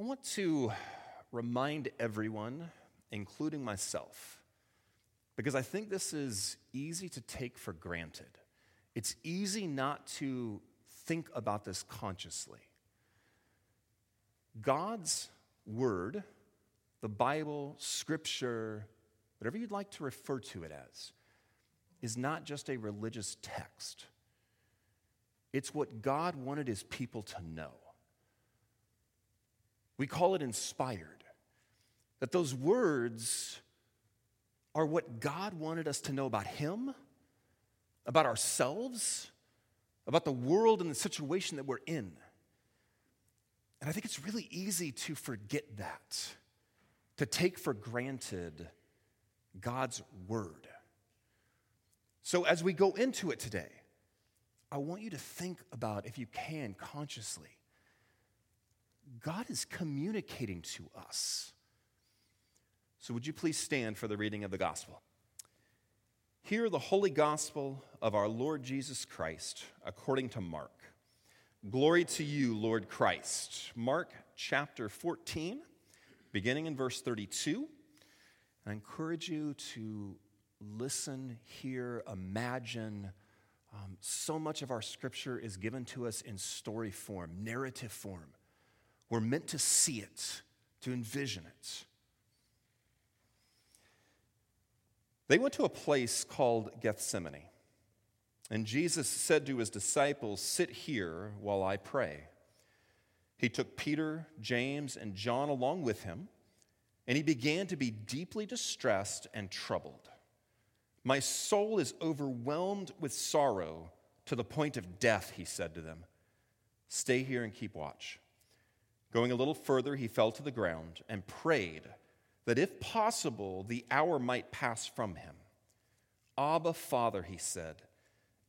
I want to remind everyone, including myself, because I think this is easy to take for granted. It's easy not to think about this consciously. God's Word, the Bible, Scripture, whatever you'd like to refer to it as, is not just a religious text. It's what God wanted His people to know. We call it inspired. That those words are what God wanted us to know about Him, about ourselves, about the world and the situation that we're in. And I think it's really easy to forget that, to take for granted God's word. So as we go into it today, I want you to think about, if you can, consciously. God is communicating to us. So, would you please stand for the reading of the gospel? Hear the holy gospel of our Lord Jesus Christ according to Mark. Glory to you, Lord Christ. Mark chapter 14, beginning in verse 32. I encourage you to listen, hear, imagine. Um, so much of our scripture is given to us in story form, narrative form. We're meant to see it, to envision it. They went to a place called Gethsemane. And Jesus said to his disciples, Sit here while I pray. He took Peter, James, and John along with him, and he began to be deeply distressed and troubled. My soul is overwhelmed with sorrow to the point of death, he said to them. Stay here and keep watch. Going a little further, he fell to the ground and prayed that if possible, the hour might pass from him. Abba, Father, he said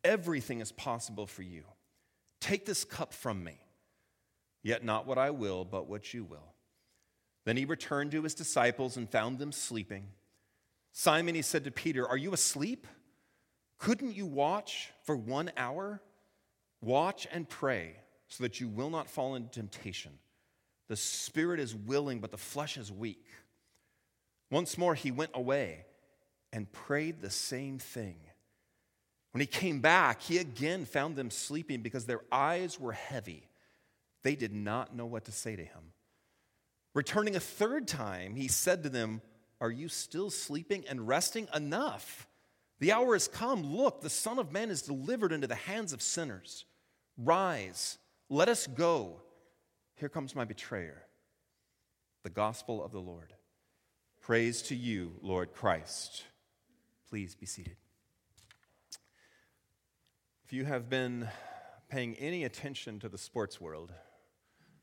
Everything is possible for you. Take this cup from me, yet not what I will, but what you will. Then he returned to his disciples and found them sleeping. Simon, he said to Peter, Are you asleep? Couldn't you watch for one hour? Watch and pray so that you will not fall into temptation. The spirit is willing, but the flesh is weak. Once more, he went away and prayed the same thing. When he came back, he again found them sleeping because their eyes were heavy. They did not know what to say to him. Returning a third time, he said to them, Are you still sleeping and resting? Enough. The hour has come. Look, the Son of Man is delivered into the hands of sinners. Rise, let us go. Here comes my betrayer. The gospel of the Lord. Praise to you, Lord Christ. Please be seated. If you have been paying any attention to the sports world,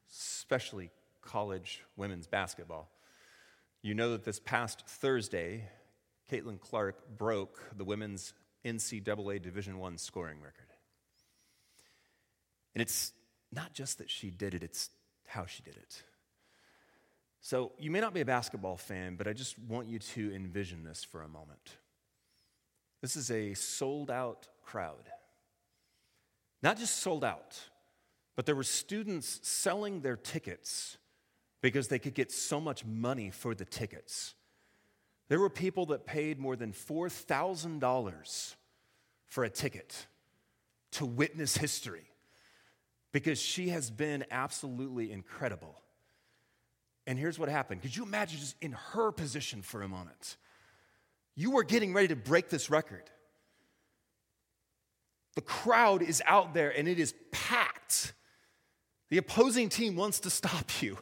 especially college women's basketball, you know that this past Thursday, Caitlin Clark broke the women's NCAA Division I scoring record. And it's not just that she did it, it's how she did it. So, you may not be a basketball fan, but I just want you to envision this for a moment. This is a sold out crowd. Not just sold out, but there were students selling their tickets because they could get so much money for the tickets. There were people that paid more than $4,000 for a ticket to witness history because she has been absolutely incredible. And here's what happened. Could you imagine just in her position for a moment? You were getting ready to break this record. The crowd is out there and it is packed. The opposing team wants to stop you.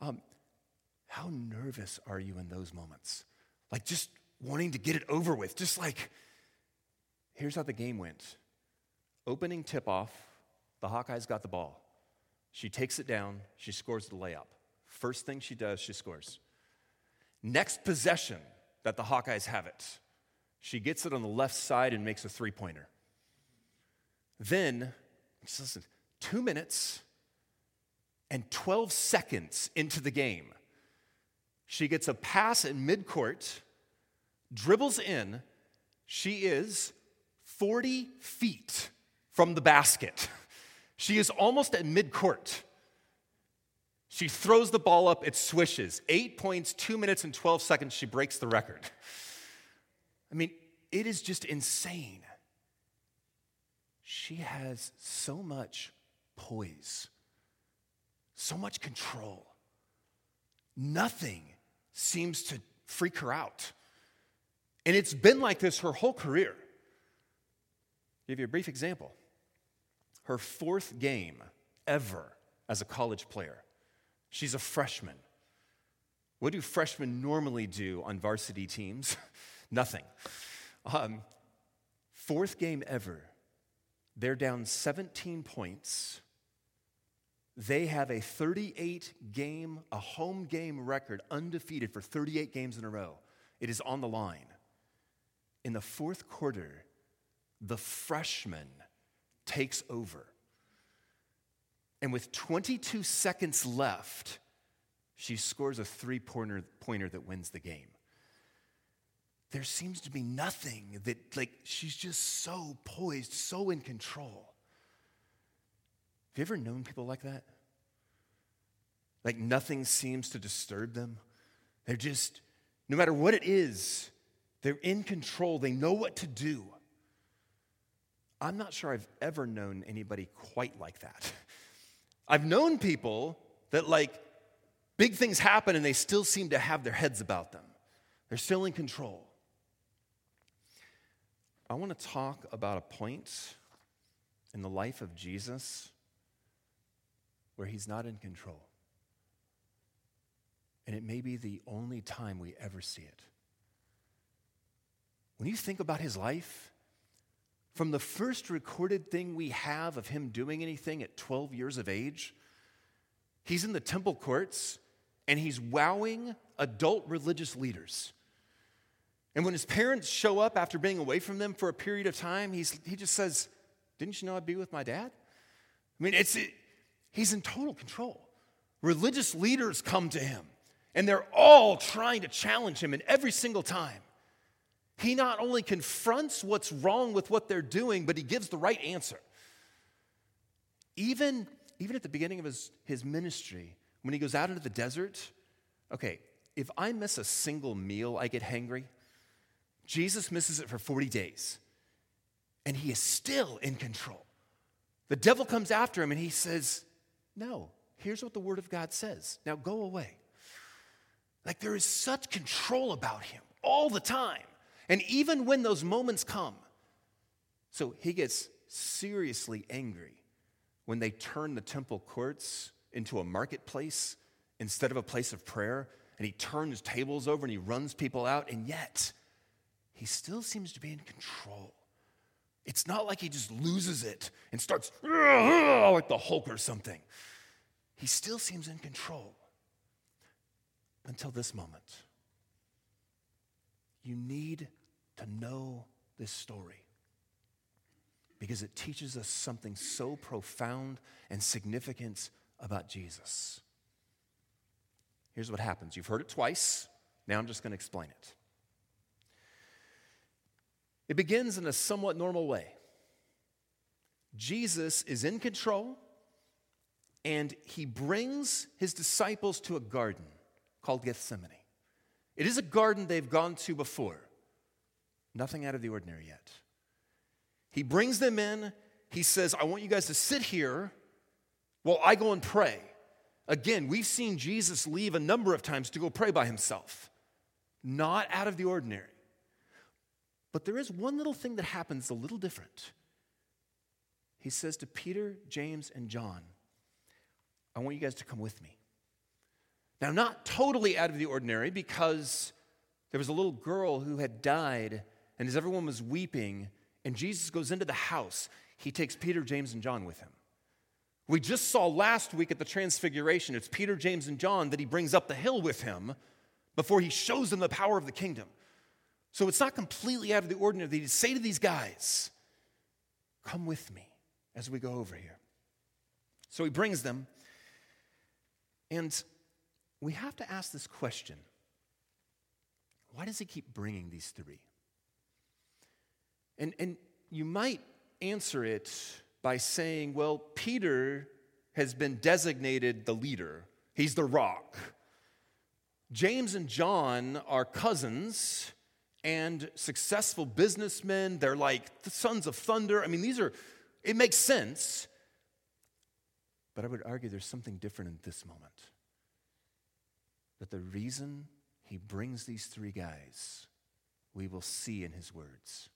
Um, how nervous are you in those moments? Like just wanting to get it over with. Just like, here's how the game went opening tip off, the Hawkeyes got the ball. She takes it down, she scores the layup. First thing she does, she scores. Next possession that the Hawkeyes have it, she gets it on the left side and makes a three pointer. Then, just listen, two minutes and 12 seconds into the game, she gets a pass in midcourt, dribbles in. She is 40 feet from the basket. She is almost at midcourt. She throws the ball up, it swishes. Eight points, two minutes and 12 seconds, she breaks the record. I mean, it is just insane. She has so much poise, so much control. Nothing seems to freak her out. And it's been like this her whole career. I'll give you a brief example. Her fourth game ever as a college player. She's a freshman. What do freshmen normally do on varsity teams? Nothing. Um, fourth game ever. They're down 17 points. They have a 38 game, a home game record, undefeated for 38 games in a row. It is on the line. In the fourth quarter, the freshman takes over. And with 22 seconds left, she scores a three pointer pointer that wins the game. There seems to be nothing that, like, she's just so poised, so in control. Have you ever known people like that? Like, nothing seems to disturb them. They're just, no matter what it is, they're in control. They know what to do. I'm not sure I've ever known anybody quite like that. I've known people that, like, big things happen and they still seem to have their heads about them. They're still in control. I want to talk about a point in the life of Jesus where he's not in control. And it may be the only time we ever see it. When you think about his life, from the first recorded thing we have of him doing anything at 12 years of age, he's in the temple courts and he's wowing adult religious leaders. And when his parents show up after being away from them for a period of time, he's, he just says, Didn't you know I'd be with my dad? I mean, it's, it, he's in total control. Religious leaders come to him, and they're all trying to challenge him, and every single time, he not only confronts what's wrong with what they're doing, but he gives the right answer. Even, even at the beginning of his, his ministry, when he goes out into the desert, okay, if I miss a single meal, I get hangry. Jesus misses it for 40 days, and he is still in control. The devil comes after him and he says, No, here's what the word of God says. Now go away. Like there is such control about him all the time. And even when those moments come, so he gets seriously angry when they turn the temple courts into a marketplace instead of a place of prayer, and he turns tables over and he runs people out, and yet he still seems to be in control. It's not like he just loses it and starts like the Hulk or something. He still seems in control until this moment. You need to know this story because it teaches us something so profound and significant about Jesus. Here's what happens you've heard it twice. Now I'm just going to explain it. It begins in a somewhat normal way. Jesus is in control, and he brings his disciples to a garden called Gethsemane. It is a garden they've gone to before, nothing out of the ordinary yet. He brings them in. He says, I want you guys to sit here while I go and pray. Again, we've seen Jesus leave a number of times to go pray by himself, not out of the ordinary. But there is one little thing that happens a little different. He says to Peter, James, and John, I want you guys to come with me. Now, not totally out of the ordinary because there was a little girl who had died, and as everyone was weeping, and Jesus goes into the house, he takes Peter, James, and John with him. We just saw last week at the Transfiguration, it's Peter, James, and John that he brings up the hill with him before he shows them the power of the kingdom. So it's not completely out of the ordinary that he'd say to these guys, Come with me as we go over here. So he brings them, and we have to ask this question why does he keep bringing these three? And, and you might answer it by saying, well, Peter has been designated the leader. he's the rock. James and John are cousins and successful businessmen. They're like the sons of thunder. I mean, these are, it makes sense. But I would argue there's something different in this moment. That the reason he brings these three guys, we will see in his words.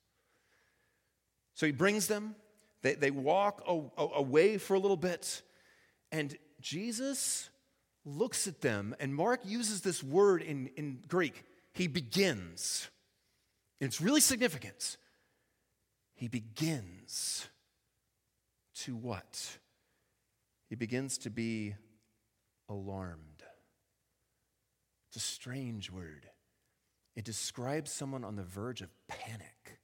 So he brings them, they, they walk away for a little bit, and Jesus looks at them, and Mark uses this word in, in Greek. He begins. It's really significant. He begins to what? He begins to be alarmed. It's a strange word. It describes someone on the verge of panic.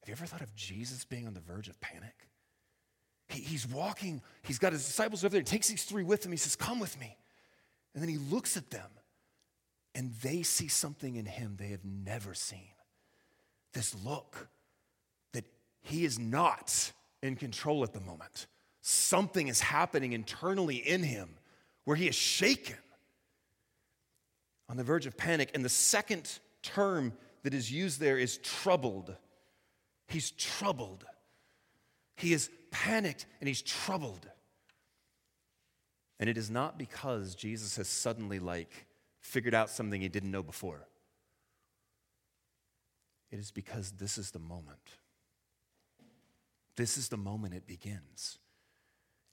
Have you ever thought of Jesus being on the verge of panic? He, he's walking, he's got his disciples over there, he takes these three with him. He says, Come with me. And then he looks at them, and they see something in him they have never seen. This look that he is not in control at the moment. Something is happening internally in him where he is shaken on the verge of panic. And the second term that is used there is troubled. He's troubled. He is panicked and he's troubled. And it is not because Jesus has suddenly, like, figured out something he didn't know before. It is because this is the moment. This is the moment it begins.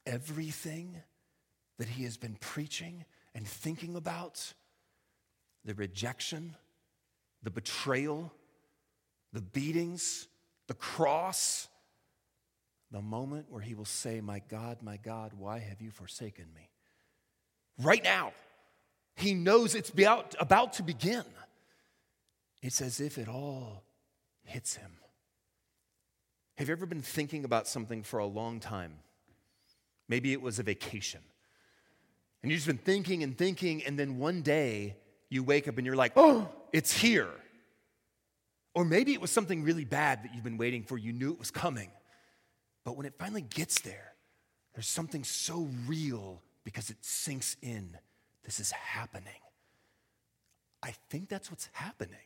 Everything that he has been preaching and thinking about the rejection, the betrayal, the beatings, the cross, the moment where he will say, My God, my God, why have you forsaken me? Right now, he knows it's about, about to begin. It's as if it all hits him. Have you ever been thinking about something for a long time? Maybe it was a vacation. And you've just been thinking and thinking, and then one day you wake up and you're like, oh, it's here. Or maybe it was something really bad that you've been waiting for, you knew it was coming. But when it finally gets there, there's something so real because it sinks in. This is happening. I think that's what's happening.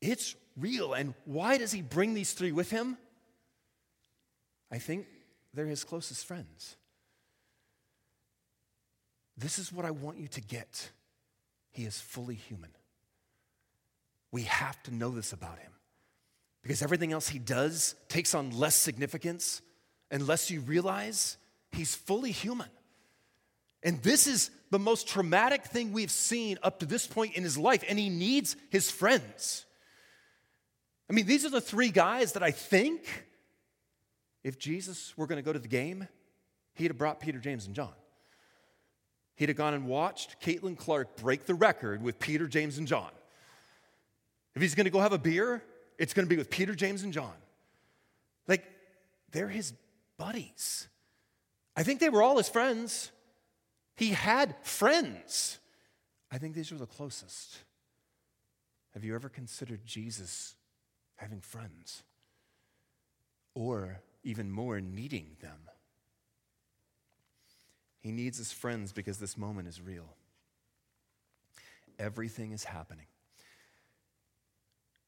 It's real. And why does he bring these three with him? I think they're his closest friends. This is what I want you to get. He is fully human. We have to know this about him because everything else he does takes on less significance unless you realize he's fully human. And this is the most traumatic thing we've seen up to this point in his life, and he needs his friends. I mean, these are the three guys that I think if Jesus were going to go to the game, he'd have brought Peter, James, and John. He'd have gone and watched Caitlin Clark break the record with Peter, James, and John. If he's going to go have a beer, it's going to be with Peter, James, and John. Like, they're his buddies. I think they were all his friends. He had friends. I think these were the closest. Have you ever considered Jesus having friends? Or even more, needing them? He needs his friends because this moment is real. Everything is happening.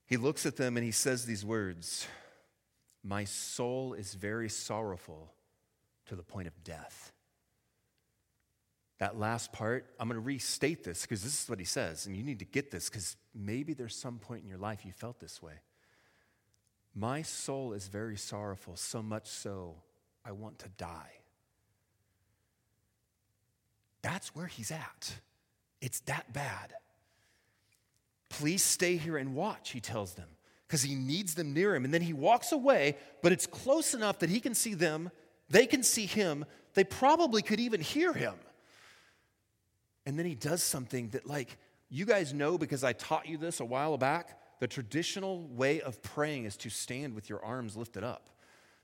He looks at them and he says these words My soul is very sorrowful to the point of death. That last part, I'm going to restate this because this is what he says, and you need to get this because maybe there's some point in your life you felt this way. My soul is very sorrowful, so much so I want to die. That's where he's at. It's that bad. Please stay here and watch, he tells them, because he needs them near him. And then he walks away, but it's close enough that he can see them, they can see him, they probably could even hear him. And then he does something that, like, you guys know because I taught you this a while back. The traditional way of praying is to stand with your arms lifted up.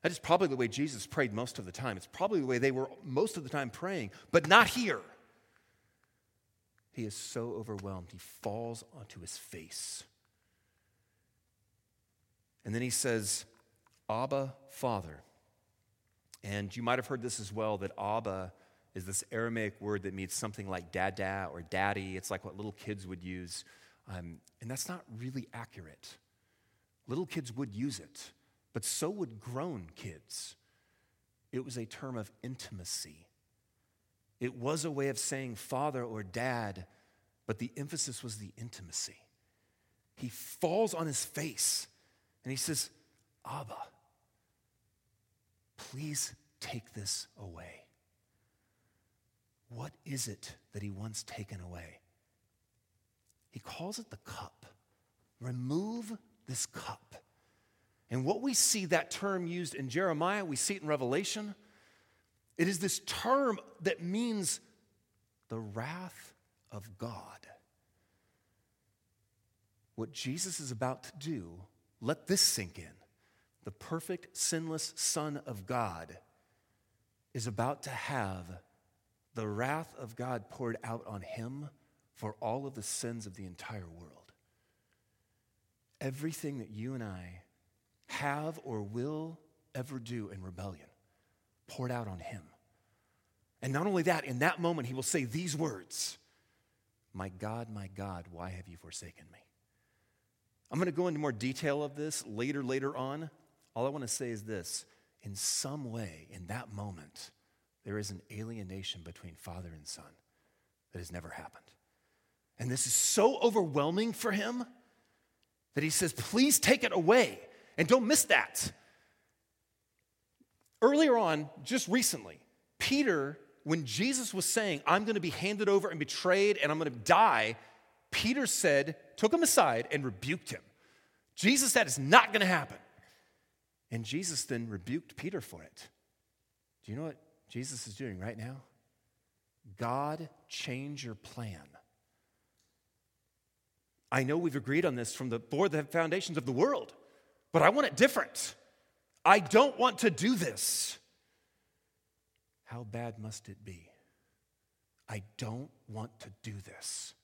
That is probably the way Jesus prayed most of the time. It's probably the way they were most of the time praying, but not here. He is so overwhelmed, he falls onto his face. And then he says, Abba, Father. And you might have heard this as well that Abba is this Aramaic word that means something like dada or daddy. It's like what little kids would use. Um, and that's not really accurate. Little kids would use it, but so would grown kids. It was a term of intimacy. It was a way of saying father or dad, but the emphasis was the intimacy. He falls on his face and he says, Abba, please take this away. What is it that he wants taken away? He calls it the cup. Remove this cup. And what we see that term used in Jeremiah, we see it in Revelation. It is this term that means the wrath of God. What Jesus is about to do, let this sink in. The perfect, sinless Son of God is about to have the wrath of God poured out on him for all of the sins of the entire world. Everything that you and I have or will ever do in rebellion poured out on him. And not only that, in that moment, he will say these words My God, my God, why have you forsaken me? I'm going to go into more detail of this later, later on. All I want to say is this in some way, in that moment, there is an alienation between father and son that has never happened. And this is so overwhelming for him that he says, Please take it away. And don't miss that. Earlier on, just recently, Peter, when Jesus was saying, I'm going to be handed over and betrayed and I'm going to die, Peter said, took him aside and rebuked him. Jesus said, It's not going to happen. And Jesus then rebuked Peter for it. Do you know what Jesus is doing right now? God, change your plan. I know we've agreed on this from the board the foundations of the world, but I want it different. I don't want to do this. How bad must it be? I don't want to do this.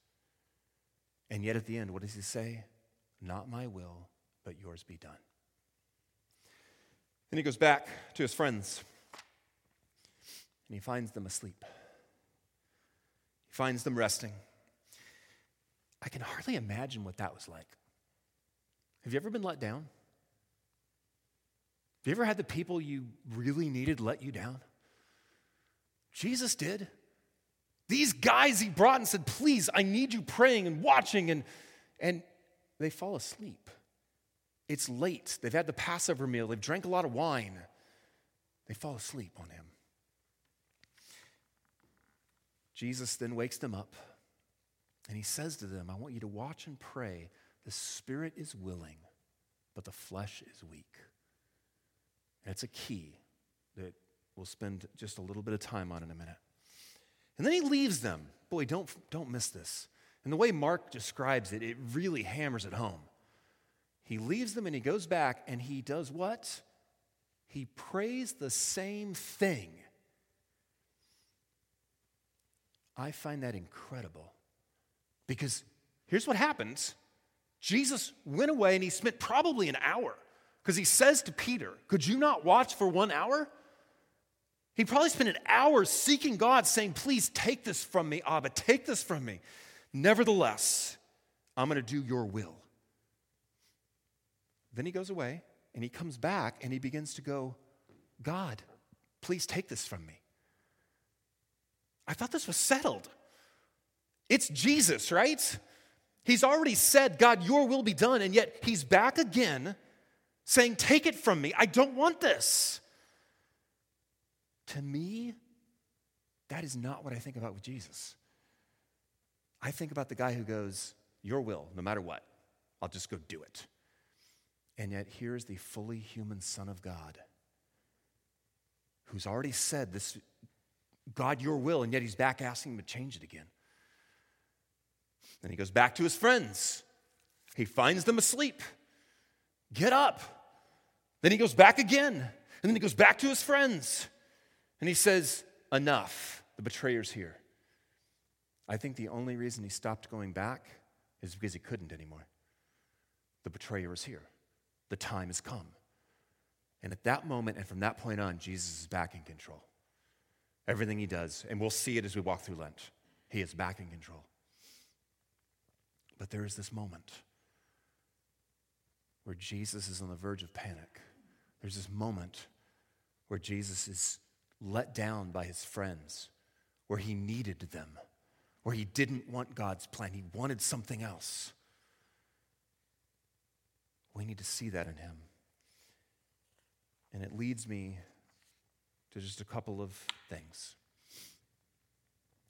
And yet at the end, what does he say? Not my will, but yours be done. Then he goes back to his friends and he finds them asleep. He finds them resting. I can hardly imagine what that was like. Have you ever been let down? Have you ever had the people you really needed let you down? Jesus did. These guys he brought and said, Please, I need you praying and watching, and, and they fall asleep. It's late. They've had the Passover meal, they've drank a lot of wine. They fall asleep on him. Jesus then wakes them up and he says to them, I want you to watch and pray. The spirit is willing, but the flesh is weak. It's a key that we'll spend just a little bit of time on in a minute. And then he leaves them. Boy, don't, don't miss this. And the way Mark describes it, it really hammers it home. He leaves them and he goes back and he does what? He prays the same thing I find that incredible because here's what happens Jesus went away and he spent probably an hour because he says to Peter, Could you not watch for one hour? He probably spent an hour seeking God, saying, Please take this from me, Abba, take this from me. Nevertheless, I'm going to do your will. Then he goes away and he comes back and he begins to go, God, please take this from me. I thought this was settled. It's Jesus, right? He's already said, God, your will be done, and yet he's back again saying, Take it from me. I don't want this. To me, that is not what I think about with Jesus. I think about the guy who goes, Your will, no matter what, I'll just go do it. And yet, here's the fully human Son of God who's already said this God, your will, and yet he's back asking him to change it again. Then he goes back to his friends. He finds them asleep. Get up. Then he goes back again. And then he goes back to his friends. And he says, Enough. The betrayer's here. I think the only reason he stopped going back is because he couldn't anymore. The betrayer is here. The time has come. And at that moment and from that point on, Jesus is back in control. everything he does. And we'll see it as we walk through Lent. He is back in control. But there is this moment where Jesus is on the verge of panic. There's this moment where Jesus is let down by his friends, where he needed them, where he didn't want God's plan, he wanted something else. We need to see that in him. And it leads me to just a couple of things.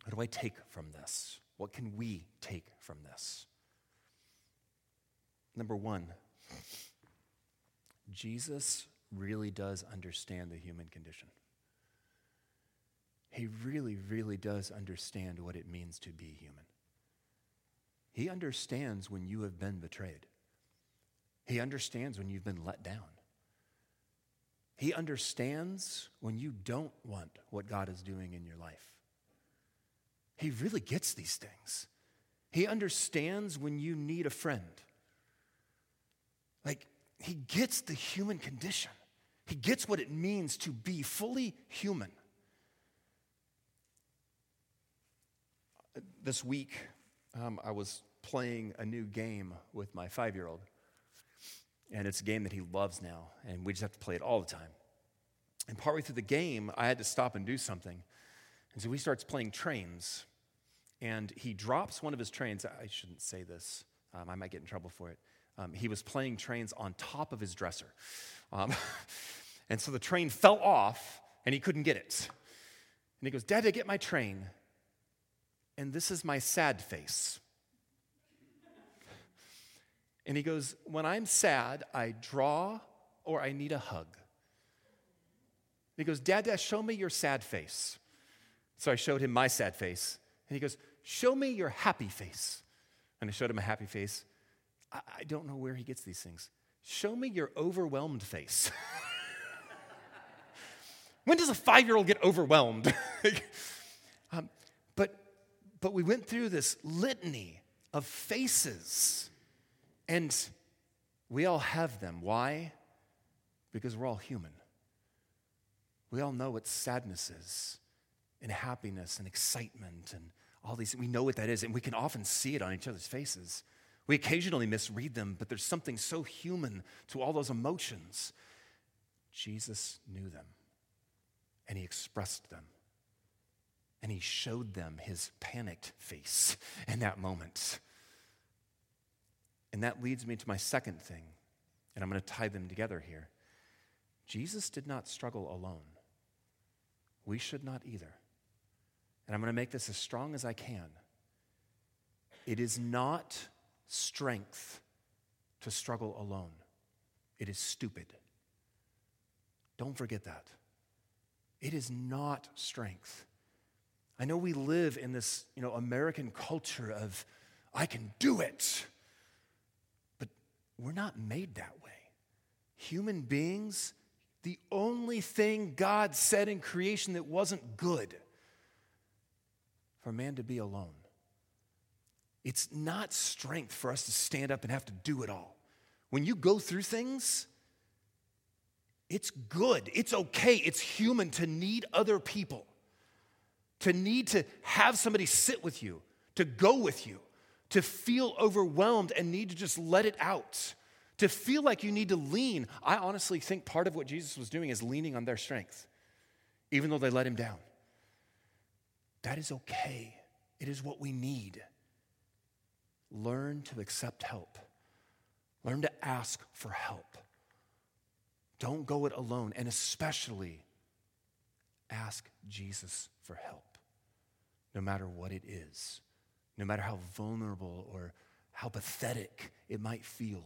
What do I take from this? What can we take from this? Number one, Jesus really does understand the human condition. He really, really does understand what it means to be human. He understands when you have been betrayed. He understands when you've been let down. He understands when you don't want what God is doing in your life. He really gets these things. He understands when you need a friend. Like, he gets the human condition. He gets what it means to be fully human. This week, um, I was playing a new game with my five year old. And it's a game that he loves now, and we just have to play it all the time. And partway through the game, I had to stop and do something. And so he starts playing trains, and he drops one of his trains. I shouldn't say this, um, I might get in trouble for it. Um, he was playing trains on top of his dresser. Um, and so the train fell off, and he couldn't get it. And he goes, Dad, I get my train. And this is my sad face. And he goes, When I'm sad, I draw or I need a hug. And he goes, Dad, Dad, show me your sad face. So I showed him my sad face. And he goes, Show me your happy face. And I showed him a happy face. I, I don't know where he gets these things. Show me your overwhelmed face. when does a five year old get overwhelmed? um, but, but we went through this litany of faces and we all have them. Why? Because we're all human. We all know what sadness is, and happiness, and excitement, and all these. We know what that is, and we can often see it on each other's faces. We occasionally misread them, but there's something so human to all those emotions. Jesus knew them, and he expressed them, and he showed them his panicked face in that moment. And that leads me to my second thing, and I'm going to tie them together here. Jesus did not struggle alone. We should not either. And I'm going to make this as strong as I can. It is not strength to struggle alone, it is stupid. Don't forget that. It is not strength. I know we live in this, you know, American culture of I can do it. But we're not made that way. Human beings, the only thing God said in creation that wasn't good for man to be alone. It's not strength for us to stand up and have to do it all. When you go through things, it's good, it's okay, it's human to need other people, to need to have somebody sit with you, to go with you to feel overwhelmed and need to just let it out, to feel like you need to lean. I honestly think part of what Jesus was doing is leaning on their strength, even though they let him down. That is okay, it is what we need. Learn to accept help, learn to ask for help. Don't go it alone, and especially ask Jesus for help, no matter what it is no matter how vulnerable or how pathetic it might feel,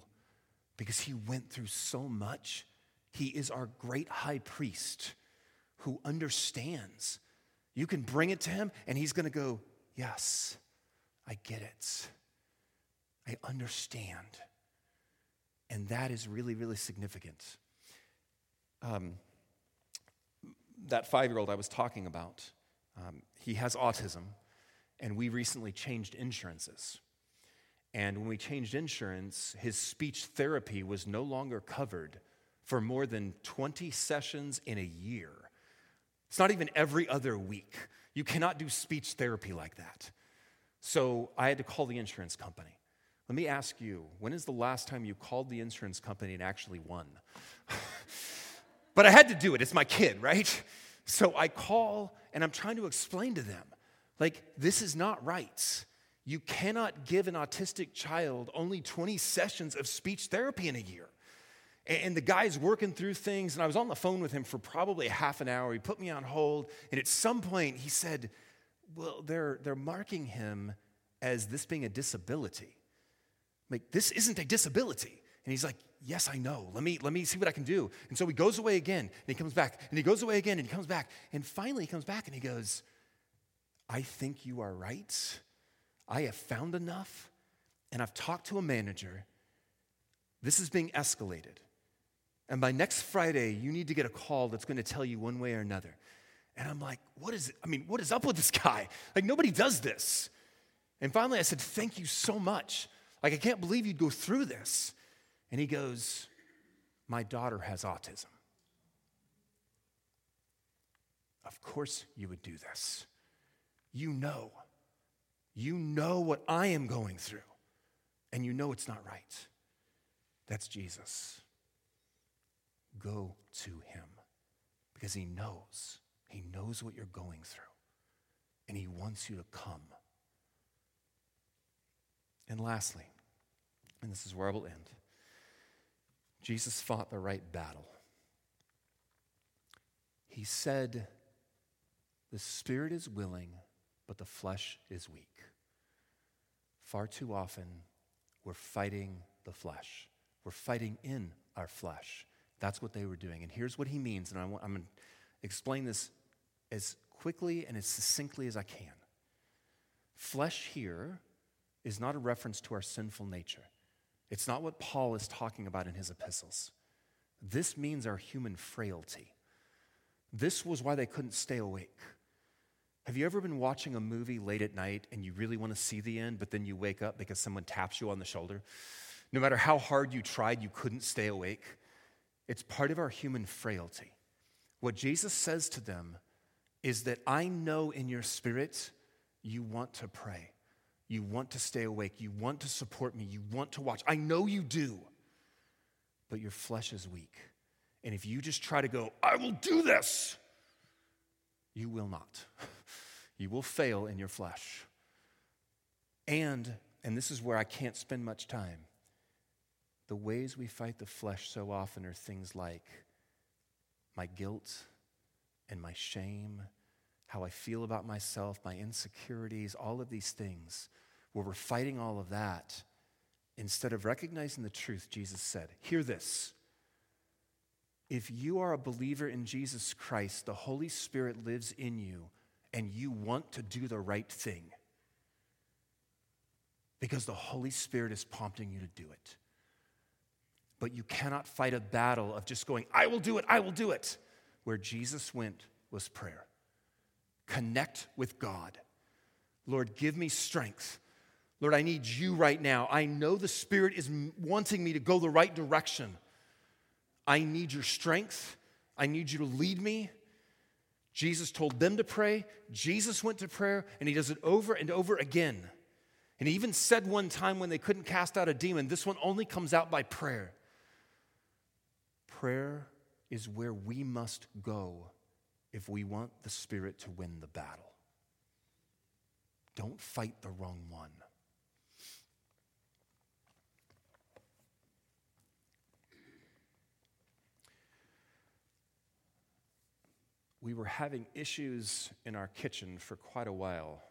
because he went through so much. He is our great high priest who understands. You can bring it to him, and he's going to go, Yes, I get it. I understand. And that is really, really significant. Um, that five year old I was talking about, um, he has autism and we recently changed insurances. And when we changed insurance, his speech therapy was no longer covered for more than 20 sessions in a year. It's not even every other week. You cannot do speech therapy like that. So I had to call the insurance company. Let me ask you, when is the last time you called the insurance company and actually won? but I had to do it. It's my kid, right? So I call and I'm trying to explain to them, like, this is not right. You cannot give an autistic child only 20 sessions of speech therapy in a year. And the guy's working through things, and I was on the phone with him for probably half an hour. He put me on hold, and at some point he said, Well, they're, they're marking him as this being a disability. Like, this isn't a disability. And he's like, Yes, I know. Let me, let me see what I can do. And so he goes away again, and he comes back, and he goes away again, and he comes back. And finally, he comes back and he goes, I think you are right. I have found enough, and I've talked to a manager. This is being escalated. And by next Friday, you need to get a call that's going to tell you one way or another. And I'm like, what is? I mean, what is up with this guy? Like, nobody does this. And finally, I said, thank you so much. Like, I can't believe you'd go through this. And he goes, my daughter has autism. Of course, you would do this. You know. You know what I am going through, and you know it's not right. That's Jesus. Go to him because he knows. He knows what you're going through, and he wants you to come. And lastly, and this is where I will end Jesus fought the right battle. He said, The spirit is willing, but the flesh is weak. Far too often, we're fighting the flesh, we're fighting in our flesh. That's what they were doing. And here's what he means, and I am going to explain this as quickly and as succinctly as I can. Flesh here is not a reference to our sinful nature. It's not what Paul is talking about in his epistles. This means our human frailty. This was why they couldn't stay awake. Have you ever been watching a movie late at night and you really want to see the end, but then you wake up because someone taps you on the shoulder? No matter how hard you tried, you couldn't stay awake. It's part of our human frailty. What Jesus says to them is that I know in your spirit you want to pray. You want to stay awake. You want to support me. You want to watch. I know you do. But your flesh is weak. And if you just try to go, I will do this, you will not. You will fail in your flesh. And, and this is where I can't spend much time, the ways we fight the flesh so often are things like my guilt and my shame, how I feel about myself, my insecurities, all of these things, where we're fighting all of that. Instead of recognizing the truth, Jesus said, Hear this. If you are a believer in Jesus Christ, the Holy Spirit lives in you and you want to do the right thing because the Holy Spirit is prompting you to do it. But you cannot fight a battle of just going, I will do it, I will do it. Where Jesus went was prayer. Connect with God. Lord, give me strength. Lord, I need you right now. I know the Spirit is wanting me to go the right direction. I need your strength. I need you to lead me. Jesus told them to pray. Jesus went to prayer, and he does it over and over again. And he even said one time when they couldn't cast out a demon, this one only comes out by prayer. Prayer is where we must go if we want the Spirit to win the battle. Don't fight the wrong one. we were having issues in our kitchen for quite a while.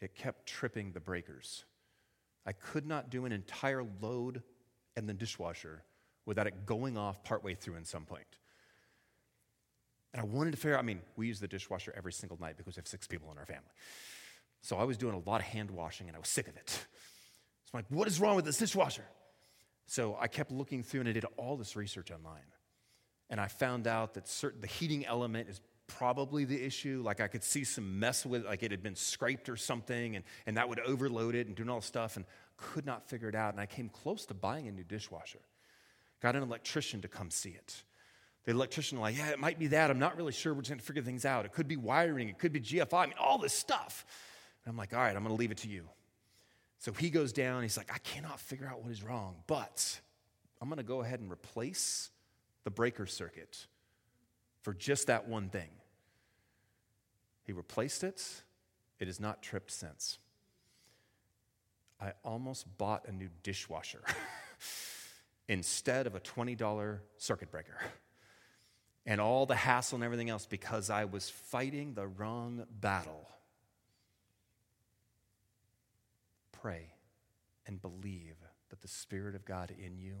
It kept tripping the breakers. I could not do an entire load in the dishwasher without it going off partway through in some point. And I wanted to figure out, I mean, we use the dishwasher every single night because we have six people in our family. So I was doing a lot of hand washing and I was sick of it. So I'm like, what is wrong with this dishwasher? So I kept looking through and I did all this research online and I found out that certain, the heating element is probably the issue. Like I could see some mess with, like it had been scraped or something, and, and that would overload it and doing all this stuff, and could not figure it out. And I came close to buying a new dishwasher. Got an electrician to come see it. The electrician, like, yeah, it might be that. I'm not really sure. We're just going to figure things out. It could be wiring. It could be GFI. I mean, all this stuff. And I'm like, all right, I'm going to leave it to you. So he goes down. He's like, I cannot figure out what is wrong, but I'm going to go ahead and replace the breaker circuit for just that one thing. He replaced it. It has not tripped since. I almost bought a new dishwasher instead of a $20 circuit breaker and all the hassle and everything else because I was fighting the wrong battle. Pray and believe that the Spirit of God in you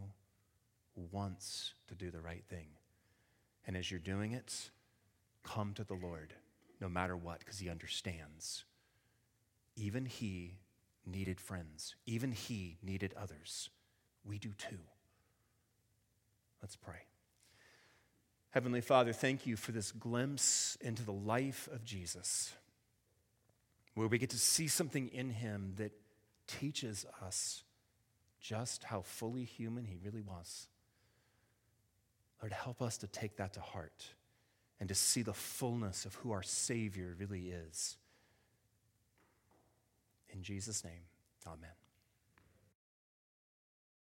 wants to do the right thing. And as you're doing it, come to the Lord no matter what because He understands. Even He needed friends, even He needed others. We do too. Let's pray. Heavenly Father, thank you for this glimpse into the life of Jesus, where we get to see something in him that teaches us just how fully human he really was. Lord, help us to take that to heart and to see the fullness of who our Savior really is. In Jesus' name, amen.